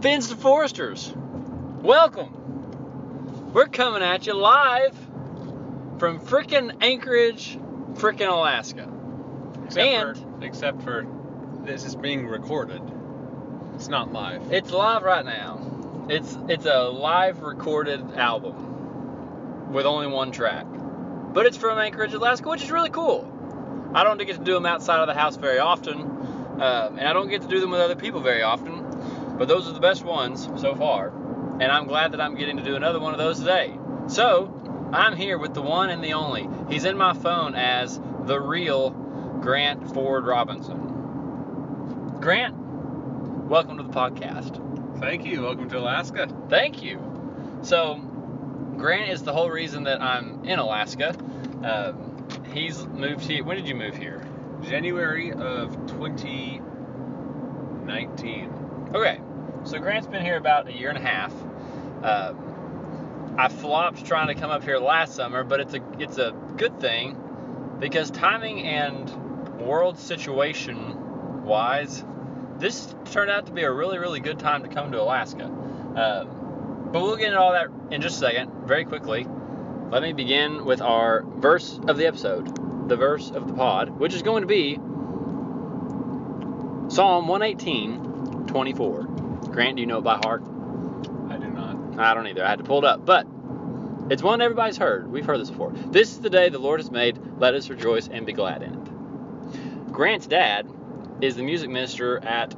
Fins to Foresters, welcome. We're coming at you live from frickin' Anchorage, frickin' Alaska. Except And- for, except for this is being recorded. It's not live. It's live right now. It's it's a live recorded album with only one track, but it's from Anchorage, Alaska, which is really cool. I don't get to do them outside of the house very often, um, and I don't get to do them with other people very often. But those are the best ones so far, and I'm glad that I'm getting to do another one of those today. So I'm here with the one and the only. He's in my phone as the real Grant Ford Robinson. Grant, welcome to the podcast. Thank you. Welcome to Alaska. Thank you. So, Grant is the whole reason that I'm in Alaska. Um, he's moved here. When did you move here? January of 2019. Okay, so Grant's been here about a year and a half. Um, I flopped trying to come up here last summer, but it's a it's a good thing because timing and world situation wise, this turned out to be a really really good time to come to Alaska. Um, but we'll get into all that in just a second, very quickly. Let me begin with our verse of the episode, the verse of the pod, which is going to be Psalm 118, 24. Grant, do you know it by heart? I do not. I don't either. I had to pull it up. But it's one everybody's heard. We've heard this before. This is the day the Lord has made. Let us rejoice and be glad in it. Grant's dad is the music minister at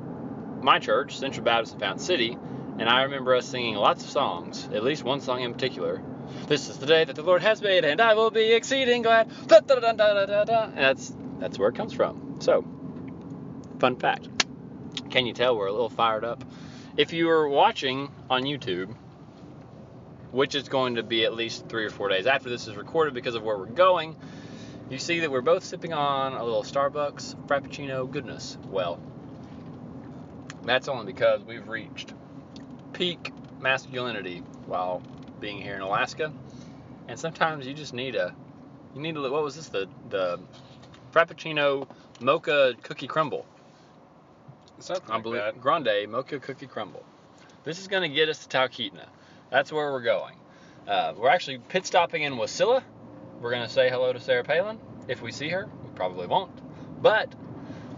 my church, Central Baptist in Fountain City, and I remember us singing lots of songs, at least one song in particular. This is the day that the Lord has made, and I will be exceeding glad. Da, da, da, da, da, da. And that's that's where it comes from. So, fun fact. Can you tell we're a little fired up? If you are watching on YouTube, which is going to be at least three or four days after this is recorded because of where we're going, you see that we're both sipping on a little Starbucks Frappuccino goodness. Well, that's only because we've reached peak masculinity while being here in Alaska, and sometimes you just need a, you need a, what was this the the Frappuccino mocha cookie crumble. Something like that. grande mocha cookie crumble. This is going to get us to Talkeetna. That's where we're going. Uh, we're actually pit stopping in Wasilla. We're going to say hello to Sarah Palin if we see her. We probably won't. But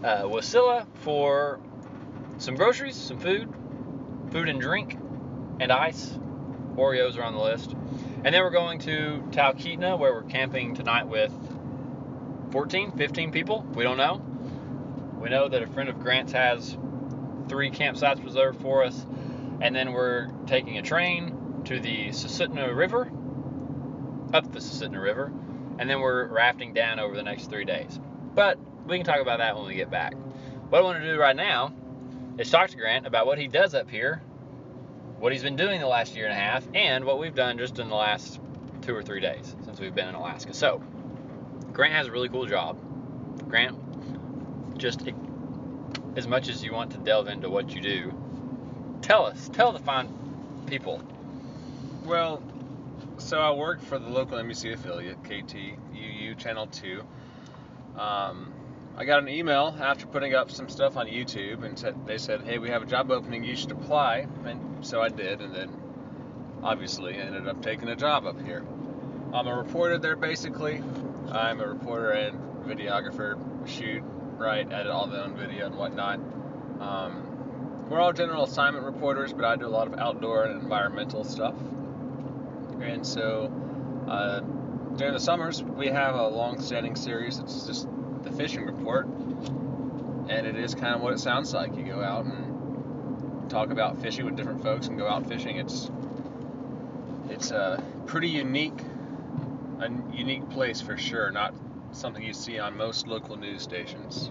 uh, Wasilla for some groceries, some food, food and drink, and ice. Oreos are on the list. And then we're going to Talkeetna where we're camping tonight with 14, 15 people. We don't know. We know that a friend of Grant's has three campsites reserved for us, and then we're taking a train to the Susitna River, up the Susitna River, and then we're rafting down over the next three days. But we can talk about that when we get back. What I want to do right now is talk to Grant about what he does up here, what he's been doing the last year and a half, and what we've done just in the last two or three days since we've been in Alaska. So, Grant has a really cool job. Grant, just as much as you want to delve into what you do, tell us, tell the fine people. Well, so I work for the local NBC affiliate, KTUU Channel 2. Um, I got an email after putting up some stuff on YouTube, and said, they said, "Hey, we have a job opening. You should apply." And so I did, and then obviously ended up taking a job up here. I'm a reporter there, basically. I'm a reporter and videographer. Shoot, write, edit all the own video and whatnot. Um, we're all general assignment reporters, but I do a lot of outdoor and environmental stuff. And so uh, during the summers, we have a long-standing series. It's just the fishing report, and it is kind of what it sounds like. You go out and talk about fishing with different folks and go out fishing. It's it's a pretty unique, a unique place for sure. Not something you see on most local news stations.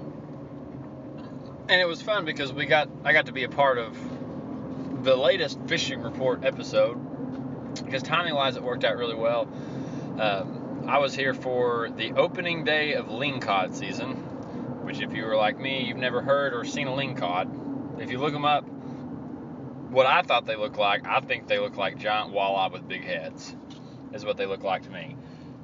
And it was fun because we got I got to be a part of the latest fishing report episode because timing wise it worked out really well. Um, I was here for the opening day of lingcod season, which if you were like me, you've never heard or seen a lingcod. If you look them up, what I thought they looked like, I think they look like giant walleye with big heads, is what they look like to me.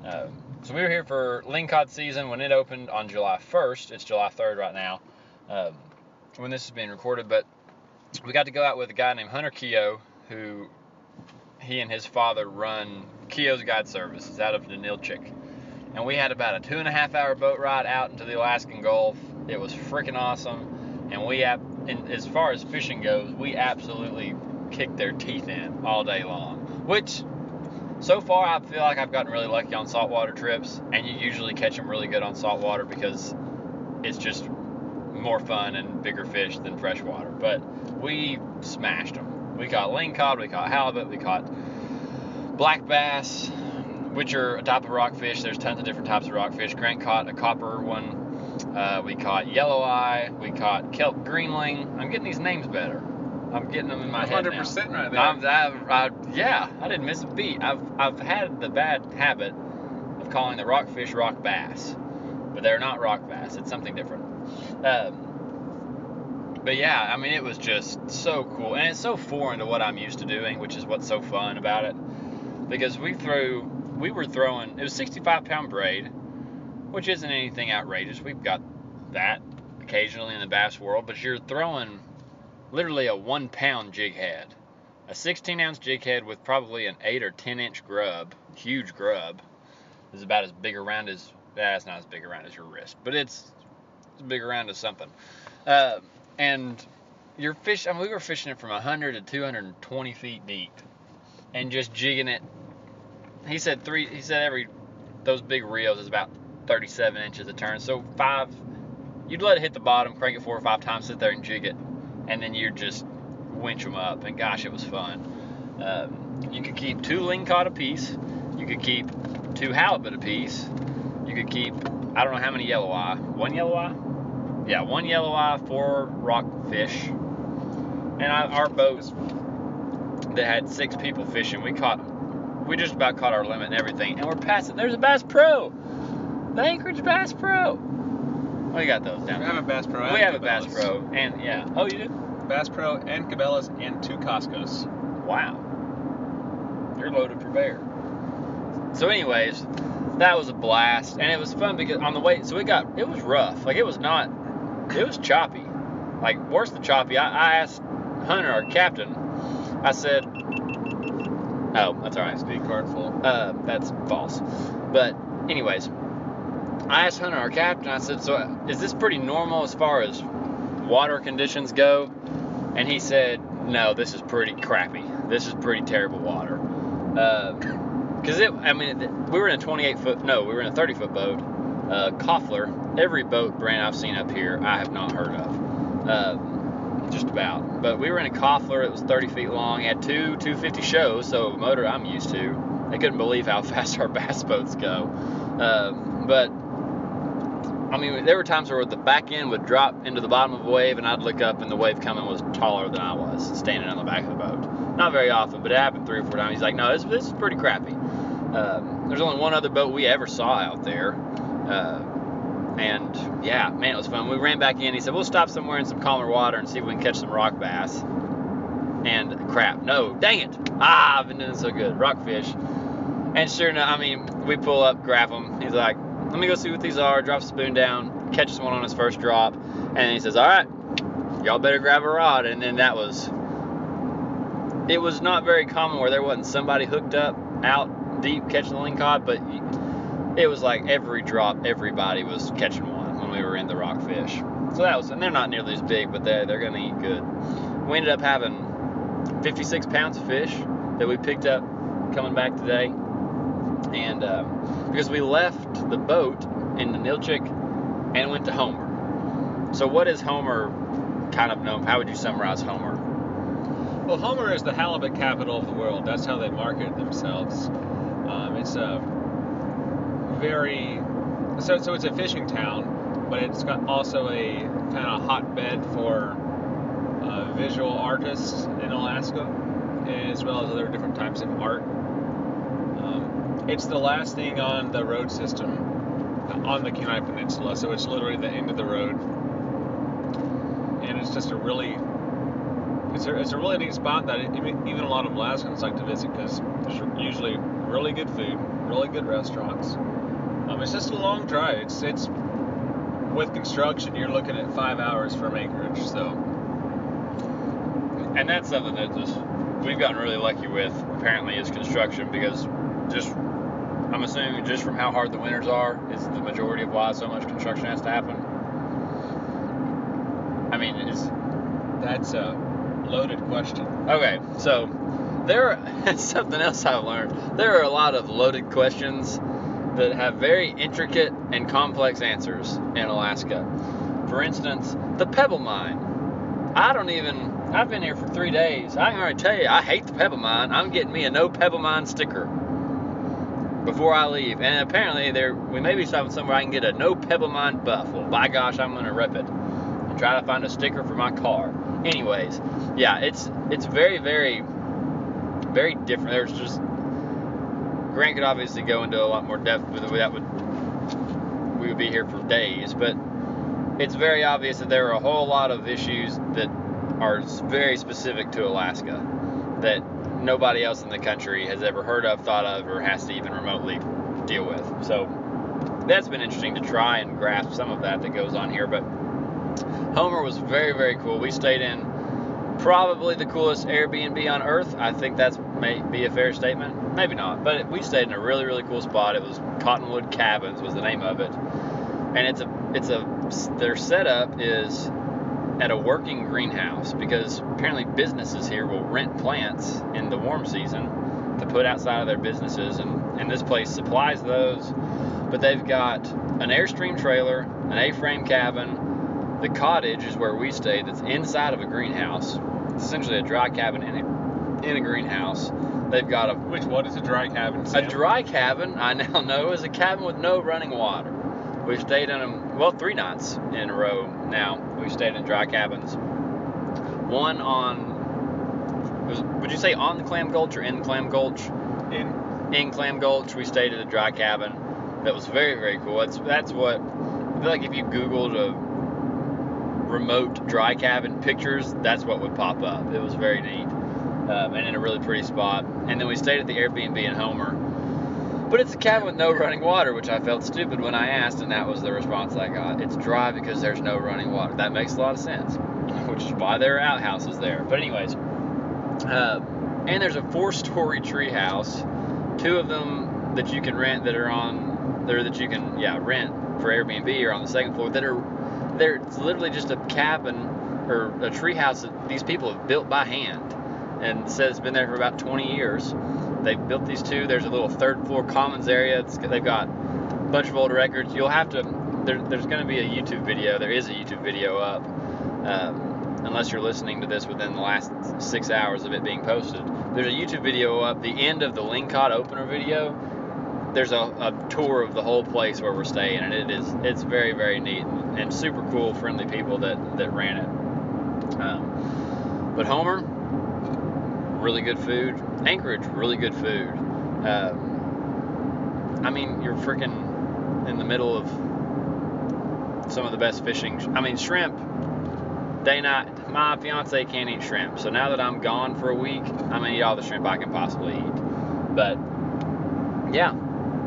Um, so we were here for lingcod season when it opened on July 1st. It's July 3rd right now um, when this is being recorded, but we got to go out with a guy named Hunter Keogh, who he and his father run Keogh's Guide Services out of Ninilchik. And we had about a two and a half hour boat ride out into the Alaskan Gulf. It was freaking awesome. And we, and as far as fishing goes, we absolutely kicked their teeth in all day long. Which, so far, I feel like I've gotten really lucky on saltwater trips. And you usually catch them really good on saltwater because it's just more fun and bigger fish than freshwater. But we smashed them. We caught lingcod, we caught halibut, we caught black bass, which are a type of rockfish. There's tons of different types of rockfish. Grant caught a copper one. Uh, we caught yellow eye. We caught kelp greenling. I'm getting these names better. I'm getting them in my head now. 100% right there. I'm, I've, I, yeah, I didn't miss a beat. I've, I've had the bad habit of calling the rockfish rock bass, but they're not rock bass. It's something different. Um, but yeah, I mean, it was just so cool, and it's so foreign to what I'm used to doing, which is what's so fun about it. Because we threw, we were throwing, it was 65 pound braid, which isn't anything outrageous. We've got that occasionally in the bass world, but you're throwing literally a one pound jig head, a 16 ounce jig head with probably an 8 or 10 inch grub, huge grub. Is about as big around as, that's not as big around as your wrist, but it's as big around as something. Uh, and you're fish, I mean, we were fishing it from 100 to 220 feet deep and just jigging it. He said three, he said every, those big reels is about 37 inches a turn. So five, you'd let it hit the bottom, crank it four or five times, sit there and jig it, and then you'd just winch them up. And gosh, it was fun. Um, you could keep two lingcod a piece. You could keep two halibut a piece. You could keep, I don't know how many yellow eye. One yellow eye? Yeah, one yellow eye, four rockfish. And I, our boat that had six people fishing, we caught, we just about caught our limit and everything. And we're passing, there's a Bass Pro. The Anchorage Bass Pro. We got those down We have a Bass Pro. we have a Bass Pro, and yeah. Oh, you do? Bass Pro and Cabela's and two Costco's. Wow. You're loaded for bear. So, anyways, that was a blast, and it was fun because on the way, so it got, it was rough. Like it was not, it was choppy. Like worse than choppy. I, I asked Hunter, our captain, I said, oh, that's all right. Speed card full. Uh, that's false. But anyways, I asked Hunter, our captain, I said, so is this pretty normal as far as water conditions go? And he said, no, this is pretty crappy. This is pretty terrible water. Because it, I mean, we were in a 28 foot, no, we were in a 30 foot boat. Uh, Koffler, every boat brand I've seen up here, I have not heard of. Uh, just about. But we were in a Koffler. It was 30 feet long. Had two 250 shows, so motor I'm used to. I couldn't believe how fast our bass boats go. Um, but I mean, there were times where the back end would drop into the bottom of a wave, and I'd look up, and the wave coming was taller than I was standing on the back of the boat. Not very often, but it happened three or four times. He's like, "No, this, this is pretty crappy." Um, there's only one other boat we ever saw out there, uh, and yeah, man, it was fun. We ran back in. He said, "We'll stop somewhere in some calmer water and see if we can catch some rock bass." And crap, no, dang it! Ah, I've been doing so good, rockfish. And sure enough, I mean, we pull up, grab them. He's like, let me go see what these are. Drops spoon down, catches one on his first drop, and he says, all right, y'all better grab a rod. And then that was, it was not very common where there wasn't somebody hooked up out deep catching the lingcod, but it was like every drop, everybody was catching one when we were in the rockfish. So that was, and they're not nearly as big, but they're, they're going to eat good. We ended up having 56 pounds of fish that we picked up coming back today. And uh, because we left the boat in Ninilchik and went to Homer. So, what is Homer kind of known? How would you summarize Homer? Well, Homer is the halibut capital of the world. That's how they market themselves. Um, it's a very so so it's a fishing town, but it's got also a kind of hotbed for uh, visual artists in Alaska, as well as other different types of art. It's the last thing on the road system on the Kenai Peninsula, so it's literally the end of the road, and it's just a really it's a, it's a really neat spot that it, even even a lot of Alaskans like to visit because there's usually really good food, really good restaurants. Um, it's just a long drive. It's it's with construction, you're looking at five hours from Anchorage. So and that's something that just we've gotten really lucky with. Apparently, is construction because just I'm assuming just from how hard the winters are is the majority of why so much construction has to happen. I mean, That's a loaded question. okay. So there, are, something else I've learned. There are a lot of loaded questions that have very intricate and complex answers in Alaska. For instance, the Pebble Mine. I don't even. I've been here for three days. I can already tell you, I hate the Pebble Mine. I'm getting me a no Pebble Mine sticker before I leave. And apparently, there we may be stopping somewhere I can get a no Pebble Mine buff. Well, by gosh, I'm gonna rip it and try to find a sticker for my car. Anyways, yeah, it's it's very very very different. There's just Grant could obviously go into a lot more depth with. That would we would be here for days, but it's very obvious that there are a whole lot of issues that are very specific to Alaska that nobody else in the country has ever heard of, thought of, or has to even remotely deal with. So that's been interesting to try and grasp some of that that goes on here. But Homer was very, very cool. We stayed in probably the coolest Airbnb on earth. I think that's may be a fair statement. Maybe not, but we stayed in a really, really cool spot. It was Cottonwood Cabins was the name of it, and it's a, it's a, their setup is at a working greenhouse because apparently businesses here will rent plants in the warm season to put outside of their businesses, and, and this place supplies those. But they've got an Airstream trailer, an A-frame cabin. The cottage is where we stayed. That's inside of a greenhouse. It's essentially a dry cabin in a, in a greenhouse. They've got a Which what is a dry cabin? a dry cabin, I now know, is a cabin with no running water. We stayed in them, well, three nights in a row now. We stayed in dry cabins. One on, was, would you say on the Clam Gulch or in Clam Gulch? in In Clam Gulch, we stayed at a dry cabin that was very, very cool. That's, that's what, I feel like if you Googled a remote dry cabin pictures, that's what would pop up. It was very neat um, and in a really pretty spot. And then we stayed at the Airbnb in Homer. But it's a cabin with no running water, which I felt stupid when I asked, and that was the response I got. It's dry because there's no running water. That makes a lot of sense, which is why there are outhouses there. But anyways, uh, and there's a four-story tree house, two of them that you can rent that are on, there that you can yeah rent for Airbnb are on the second floor that are, they're it's literally just a cabin or a tree house that these people have built by hand, and says it's been there for about 20 years. They've built these two. There's a little third floor commons area. It's, they've got a bunch of old records. You'll have to. There, there's going to be a YouTube video. There is a YouTube video up, um, unless you're listening to this within the last six hours of it being posted. There's a YouTube video up. The end of the Lingcod opener video. There's a, a tour of the whole place where we're staying, and it is it's very very neat and, and super cool, friendly people that that ran it. Um, but Homer, really good food. Anchorage, really good food. Um, I mean, you're freaking in the middle of some of the best fishing. I mean, shrimp. Day night. My fiance can't eat shrimp, so now that I'm gone for a week, I'm gonna eat all the shrimp I can possibly eat. But yeah,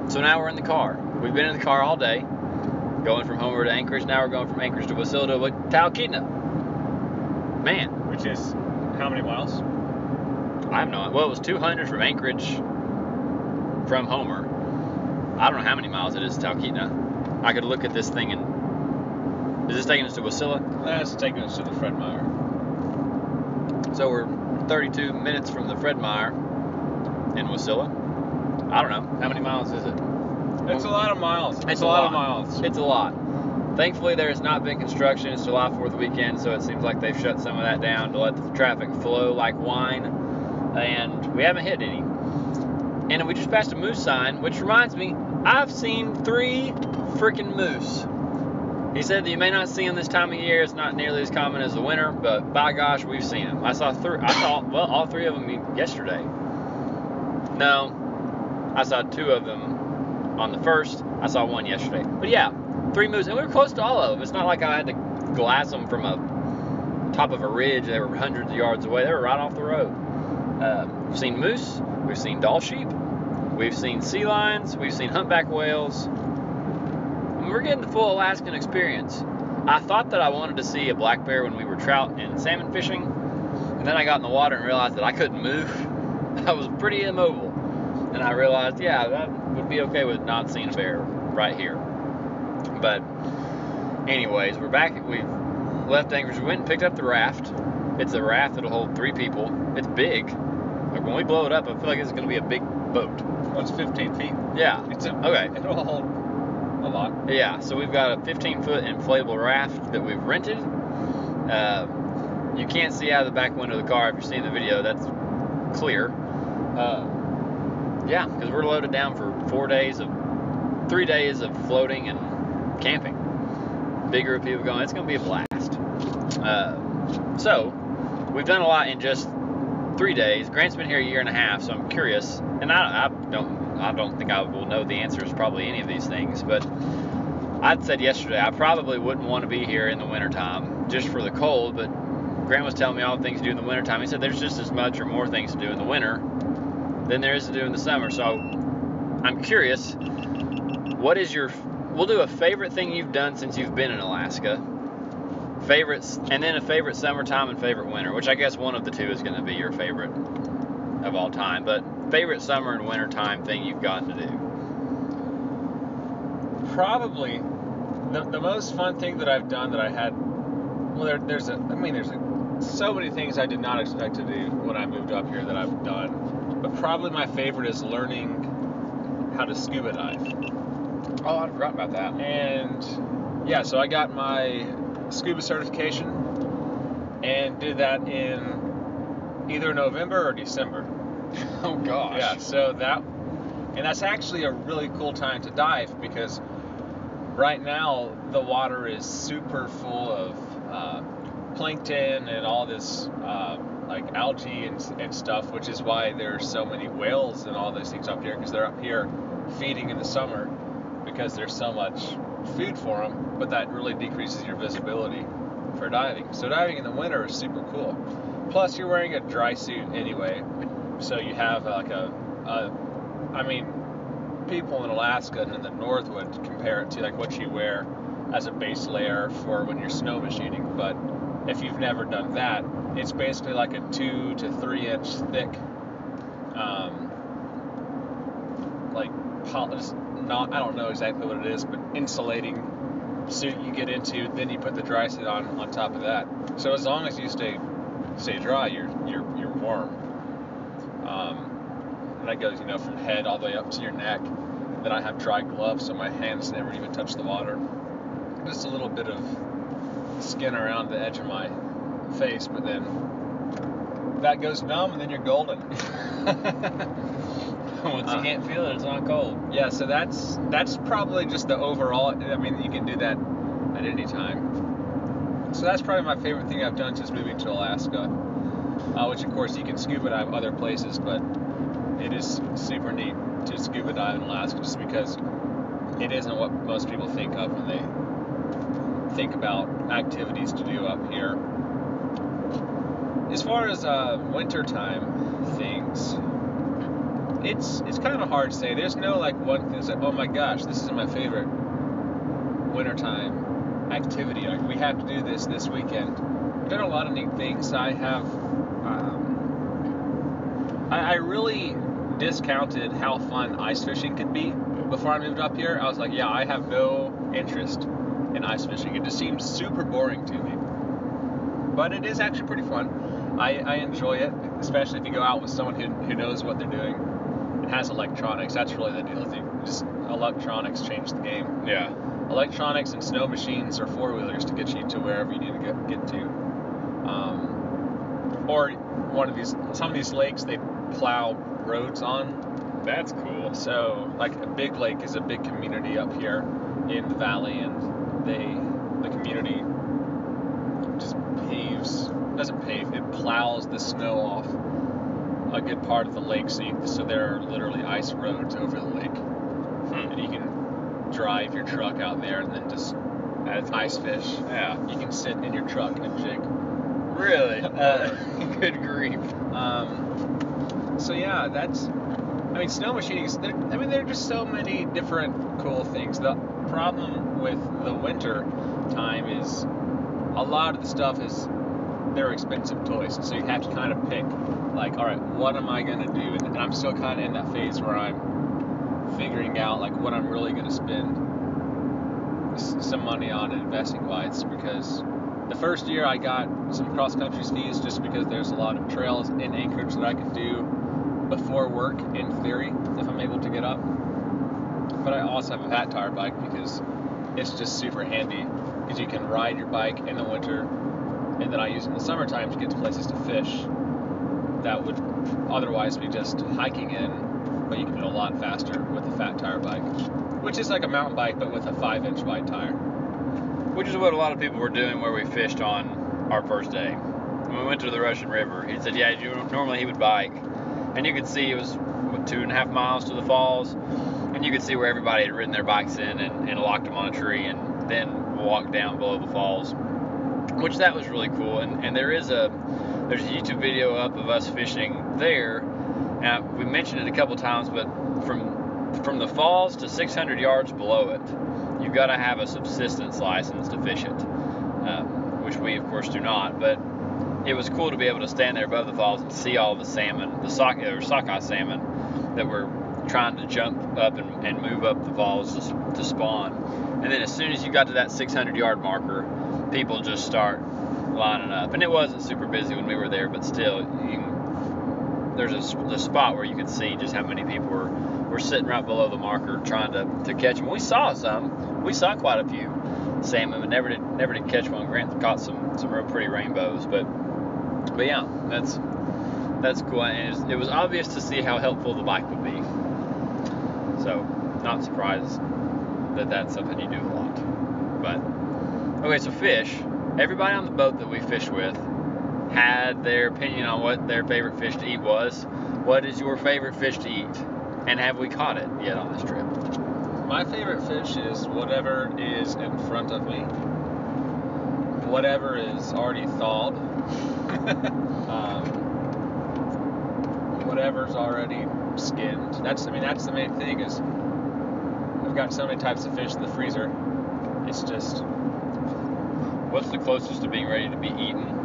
so now we're in the car. We've been in the car all day, going from Homer to Anchorage. Now we're going from Anchorage to Wasilla to Talkeetna. Man, which is how many miles? I have no. Well, it was 200 from Anchorage from Homer. I don't know how many miles it is to Talkeetna. I could look at this thing and. Is this taking us to Wasilla? That's taking us to the Fred Meyer. So we're 32 minutes from the Fred Meyer in Wasilla. I don't know. How many miles is it? It's a lot of miles. It's, It's a a lot, lot. of miles. It's a lot. Thankfully, there has not been construction. It's July 4th weekend, so it seems like they've shut some of that down to let the traffic flow like wine. And we haven't hit any. And we just passed a moose sign, which reminds me, I've seen three freaking moose. He said that you may not see them this time of year. It's not nearly as common as the winter, but by gosh, we've seen them. I saw three. I saw well all three of them yesterday. No, I saw two of them on the first. I saw one yesterday. But yeah, three moose, and we were close to all of them. It's not like I had to glass them from a top of a ridge. They were hundreds of yards away. They were right off the road. Uh, we've seen moose. We've seen Dall sheep. We've seen sea lions. We've seen humpback whales. And we're getting the full Alaskan experience. I thought that I wanted to see a black bear when we were trout and salmon fishing, And then I got in the water and realized that I couldn't move. I was pretty immobile. And I realized, yeah, that would be okay with not seeing a bear right here. But, anyways, we're back. We've left Anchorage. We went and picked up the raft. It's a raft that'll hold three people. It's big. Like when we blow it up, I feel like it's going to be a big boat. Well, it's 15 feet. Yeah. It's a, Okay. It'll hold a lot. Yeah, so we've got a 15 foot inflatable raft that we've rented. Uh, you can't see out of the back window of the car if you're seeing the video, that's clear. Uh, yeah, because we're loaded down for four days of, three days of floating and camping. Big group of people going, it's going to be a blast. Uh, so, we've done a lot in just three days. Grant's been here a year and a half, so I'm curious, and I, I don't, I don't think I will know the answers probably any of these things, but I'd said yesterday I probably wouldn't want to be here in the wintertime just for the cold, but Grant was telling me all the things to do in the wintertime. He said there's just as much or more things to do in the winter than there is to do in the summer. So I'm curious, what is your we'll do a favorite thing you've done since you've been in Alaska. Favorites and then a favorite summertime and favorite winter, which I guess one of the two is going to be your favorite of all time. But favorite summer and winter time thing you've gotten to do. Probably the, the most fun thing that I've done that I had. Well, there, there's a. I mean, there's a, so many things I did not expect to do when I moved up here that I've done. But probably my favorite is learning how to scuba dive. Oh, I forgot about that. And yeah, so I got my scuba certification and did that in either November or December. Oh gosh. Yeah, so that, and that's actually a really cool time to dive because right now the water is super full of uh, plankton and all this uh, like algae and, and stuff, which is why there's so many whales and all those things up here because they're up here feeding in the summer because there's so much food for them, but that really decreases your visibility for diving. So diving in the winter is super cool. Plus, you're wearing a dry suit anyway, so you have like a, a I mean, people in Alaska and in the north would compare it to like what you wear as a base layer for when you're snow machining. But if you've never done that, it's basically like a two to three inch thick, um, like poly, not I don't know exactly what it is, but insulating suit you get into. Then you put the dry suit on on top of that. So as long as you stay stay dry, you're you're you're warm. Um, and that goes, you know, from head all the way up to your neck. Then I have dry gloves, so my hands never even touch the water. Just a little bit of skin around the edge of my face, but then that goes numb, and then you're golden. Once Uh, you can't feel it, it's not cold. yeah, so that's that's probably just the overall. I mean, you can do that at any time. So that's probably my favorite thing I've done since moving to Alaska. Uh, which, of course, you can scuba dive other places, but it is super neat to scuba dive in Alaska just because it isn't what most people think of when they think about activities to do up here. As far as uh, wintertime things, it's it's kind of hard to say. There's no like one thing that's like, oh my gosh, this is my favorite wintertime activity. Like we have to do this this weekend. I've done a lot of neat things. I have. Um, I, I really discounted how fun ice fishing could be before I moved up here. I was like, yeah, I have no interest in ice fishing. It just seems super boring to me. But it is actually pretty fun. I, I enjoy it, especially if you go out with someone who, who knows what they're doing has electronics. That's really the deal. Thing. Just electronics change the game. Yeah. Electronics and snow machines or four wheelers to get you to wherever you need to get, get to. Um, or one of these, some of these lakes they plow roads on. That's cool. So, like a big lake is a big community up here in the valley, and they, the community, just paves, doesn't pave, it plows the snow off a good part of the lake, so, you, so there are literally ice roads over the lake, Hmm. and you can drive your truck out there and then just That's ice fish. Yeah. You can sit in your truck and jig. Really? Uh, good grief. Um, so yeah, that's. I mean, snow machining. there- I mean, there are just so many different cool things. The problem with the winter time is a lot of the stuff is they're expensive toys. So you have to kind of pick, like, all right, what am I gonna do? And, and I'm still kind of in that phase where I'm figuring out like what I'm really gonna spend s- some money on investing wise because the first year I got some cross country skis just because there's a lot of trails in Anchorage that I could do before work in theory if I'm able to get up. But I also have a fat tire bike because it's just super handy because you can ride your bike in the winter and then I use it in the summertime to get to places to fish that would otherwise be just hiking in, but you can do a lot faster with a fat tire bike, which is like a mountain bike but with a five inch wide tire. which is what a lot of people were doing where we fished on our first day. When we went to the Russian River, he said, yeah, normally he would bike, and you could see it was what, two and a half miles to the falls, and you could see where everybody had ridden their bikes in and, and locked them on a tree, and then walked down below the falls, which that was really cool. And, and there is a there's a YouTube video up of us fishing there. Now we mentioned it a couple times, but from from the falls to 600 yards below it, you've got to have a subsistence license to fish it, um, which we of course do not. But it was cool to be able to stand there above the falls and see all the salmon, the sock sockeye salmon that were trying to jump up and, and move up the falls to, to spawn. And then as soon as you got to that 600 yard marker, people just start lining up. And it wasn't super busy when we were there, but still, you there's a, the spot where you could see just how many people were, were sitting right below the marker trying to, to catch them. We saw some. We saw quite a few salmon, but never did never did catch one. Grant caught some some real pretty rainbows, but but yeah, that's that's cool. And it was obvious to see how helpful the bike would be. So not surprised that that's something you do a lot. But okay, so fish. Everybody on the boat that we fished with had their opinion on what their favorite fish to eat was. What is your favorite fish to eat? And have we caught it yet on this trip? My favorite fish is whatever is in front of me. Whatever is already thawed. um, whatever's already skinned. That's I mean that's the main thing is I've got so many types of fish in the freezer. It's just What's the closest to being ready to be eaten?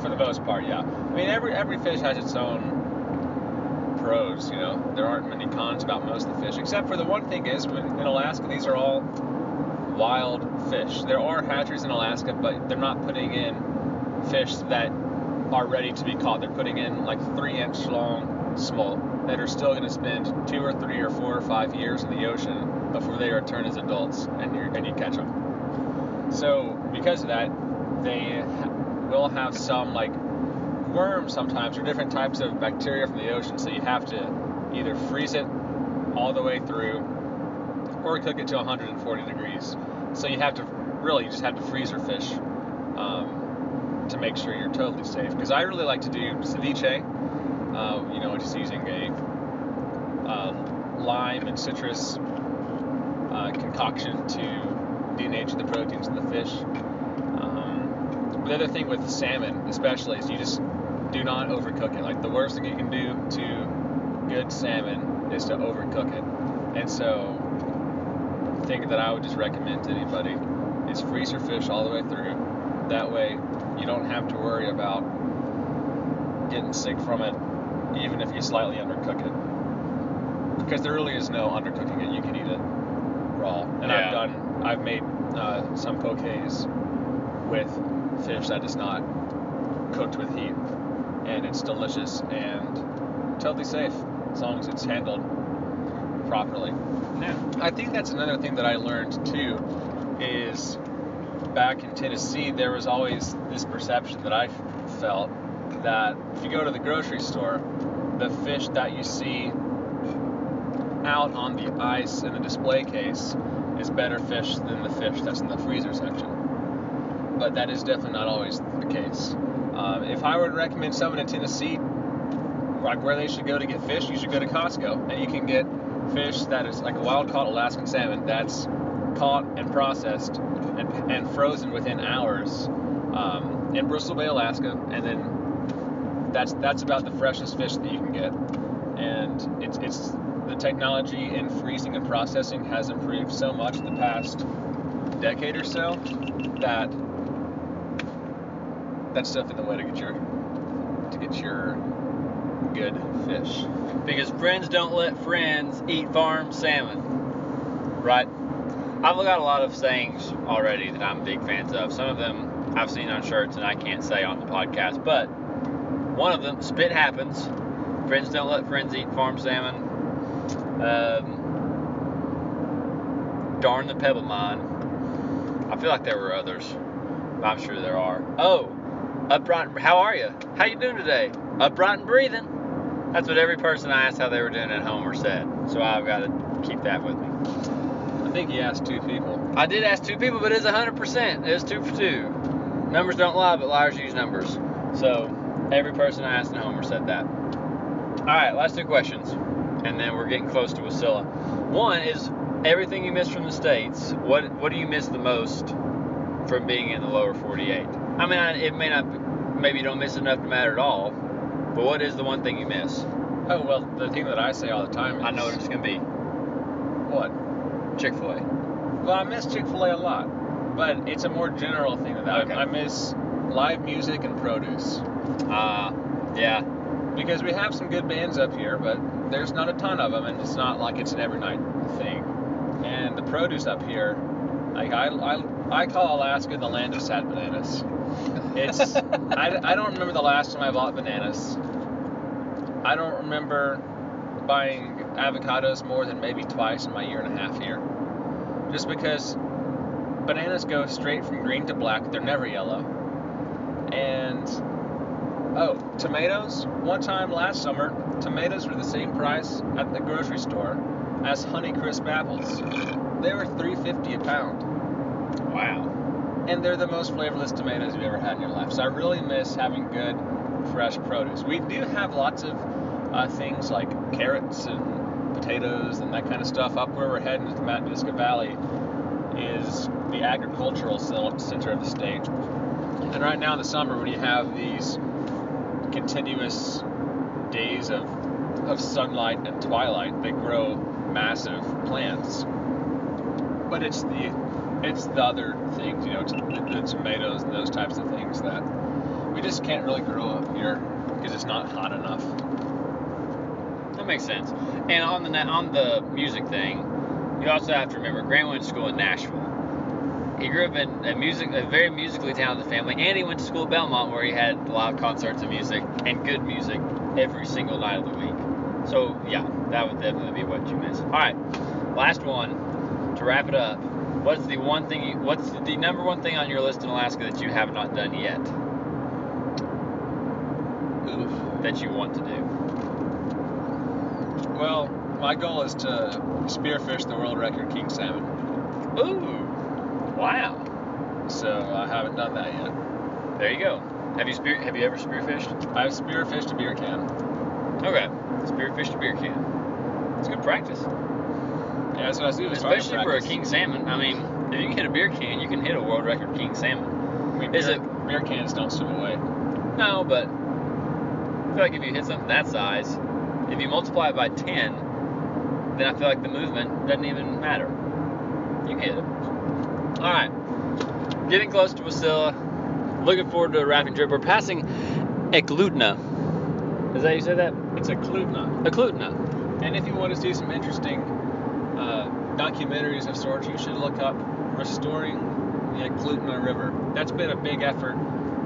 for the most part, yeah. I mean every every fish has its own pros, you know. There aren't many cons about most of the fish, except for the one thing is when in Alaska these are all wild fish. There are hatcheries in Alaska, but they're not putting in fish that are ready to be caught. They're putting in like three inch long smolt that are still going to spend two or three or four or five years in the ocean before they return as adults and you and you catch them. So because of that, they will have some like worms sometimes or different types of bacteria from the ocean. So you have to either freeze it all the way through or cook it to 140 degrees. So you have to really you just have to freeze your fish um, to make sure you're totally safe. Because I really like to do ceviche, uh, you know, just using a uh, lime and citrus uh, concoction to denature the proteins in the fish. Um, the other thing with salmon, especially, is you just do not overcook it. Like the worst thing you can do to good salmon is to overcook it. And so, the thing that I would just recommend to anybody is freeze your fish all the way through. That way, you don't have to worry about getting sick from it, even if you slightly undercook it. Because there really is no undercooking it. You can eat it raw. And Yeah. I've done, I've made uh, some pokes with fish that is not cooked with heat, and it's delicious and totally safe as long as it's handled properly. Yeah. I think that's another thing that I learned too is back in Tennessee there was always this perception that I felt that if you go to the grocery store, the fish that you see out on the ice in the display case is better fish than the fish that's in the freezer section. But that is definitely not always the case. Um, if I were to recommend someone in Tennessee, like where they should go to get fish, you should go to Costco, and you can get fish that is like a wild caught Alaskan salmon that's caught and processed and, and frozen within hours um, in Bristol Bay, Alaska, and then that's that's about the freshest fish that you can get. And it's it's the technology in freezing and processing has improved so much in the past decade or so that that stuff in the way to get your to get your good fish. Because friends don't let friends eat farm salmon. Right? I've got a lot of sayings already that I'm big fans of. Some of them I've seen on shirts and I can't say on the podcast, but one of them, spit happens. Friends don't let friends eat farm salmon. Um, darn the pebble mine. I feel like there were others. I'm sure there are. Oh, upright. How are you? How you doing today? Upright and breathing. That's what every person I asked how they were doing at Homer said. So I've got to keep that with me. I think he asked two people. I did ask two people, but it's 100%. It's two for two. Numbers don't lie, but liars use numbers. So every person I asked in Homer said that. All right, last two questions, and then we're getting close to Wasilla. One is everything you miss from the states. What what do you miss the most from being in the lower 48? I mean, I, it may not, maybe you don't miss enough to matter at all. But what is the one thing you miss? Oh well, the thing that I say all the time. Is, I know what it's gonna be. What? Chick Fil A. Well, I miss Chick Fil A a lot, but it's a more general thing than that. Okay. I miss live music and produce Ah, yeah. Because we have some good bands up here, but there's not a ton of them, and it's not like it's an every night thing. And the produce up here, like I, I, I call Alaska the land of sad bananas. It's I, I don't remember the last time I bought bananas. I don't remember buying avocados more than maybe twice in my year and a half here. Just because bananas go straight from green to black, they're never yellow. And oh, tomatoes. One time last summer, tomatoes were the same price at the grocery store as Honeycrisp apples. They were 3.50 a pound Wow. and they're the most flavorless tomatoes you've ever had in your life. So I really miss having good, fresh produce. We do have lots of uh, things like carrots and potatoes and that kind of stuff. Up where we're heading to the Matanuska Valley is the agricultural center of the state. And right now in the summer, when you have these continuous days of, of sunlight and twilight, they grow massive plants. But it's the it's the other things, you know, the, the tomatoes and those types of things that we just can't really grow up here because it's not hot enough. That makes sense. And on the on the music thing, you also have to remember Grant went to school in Nashville. He grew up in a music, a very musically talented family, and he went to school at Belmont where he had live concerts of music and good music every single night of the week. So yeah, that would definitely be what you miss. All right, last one to wrap it up. What's the one thing? You, what's the number one thing on your list in Alaska that you have not done yet Oof. that you want to do? Well, my goal is to spearfish the world record king salmon. Ooh, wow. So I haven't done that yet. There you go. Have you spear? Have you ever spearfished? I've spearfished a beer can. Okay. Spearfished a beer can. It's good practice, Yeah, that's what I do. is especially for a king salmon. I mean, if you can hit a beer can, you can hit a world record king salmon. I mean, Is beer, it- beer cans don't swim away? No, but I feel like if you hit something that size, if you multiply it by 10, then I feel like the movement doesn't even matter. You can hit it. All right. Getting close to Wasilla. Looking forward to a rafting trip. We're passing Eklutna. Is that how you say that? It's a klutna. Eklutna. And if you want to see some interesting uh, documentaries of sorts, you should look up Restoring the Eklutna River. That's been a big effort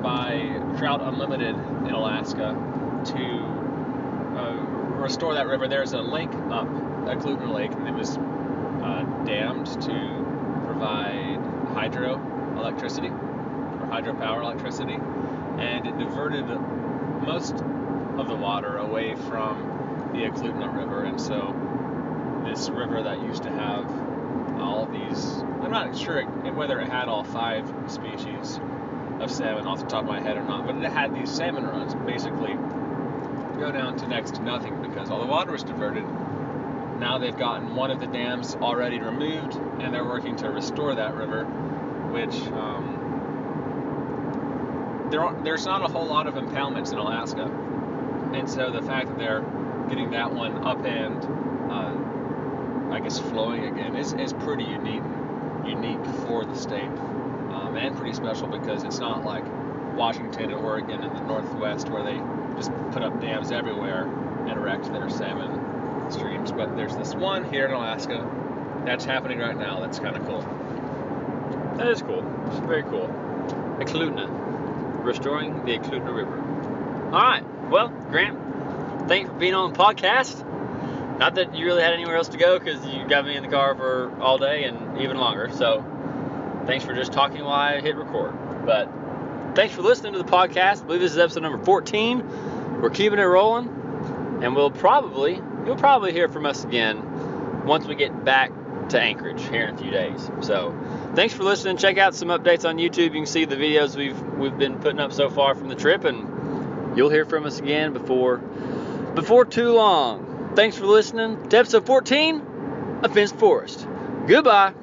by Trout Unlimited in Alaska to uh, restore that river. There's a lake up Eklutna Lake, and it was uh, dammed to provide hydro electricity or hydropower electricity, and it diverted most of the water away from the Eklutna River, and so this river that used to have all these, I'm not sure whether it had all five species of salmon off the top of my head or not, but it had these salmon runs basically go down to next to nothing because all the water was diverted. Now they've gotten one of the dams already removed, and they're working to restore that river, which um, there are, there's not a whole lot of impoundments in Alaska, and so the fact that they're getting that one up and uh, I guess flowing again is, is pretty unique unique for the state um, and pretty special because it's not like Washington and Oregon in the northwest where they just put up dams everywhere and wrecked their salmon streams. But there's this one here in Alaska that's happening right now. That's kind of cool. That is cool. It's very cool. Eklutna. Restoring the Eklutna River. All right. Well, Grant, thanks for being on the podcast. Not that you really had anywhere else to go because you got me in the car for all day and even longer. So thanks for just talking while I hit record. But thanks for listening to the podcast. I believe this is episode number 14. We're keeping it rolling, and we'll probably you'll probably hear from us again once we get back to Anchorage here in a few days. So thanks for listening. Check out some updates on YouTube. You can see the videos we've we've been putting up so far from the trip, and you'll hear from us again before before too long. Thanks for listening to episode 14 of Fins to Forest. Goodbye.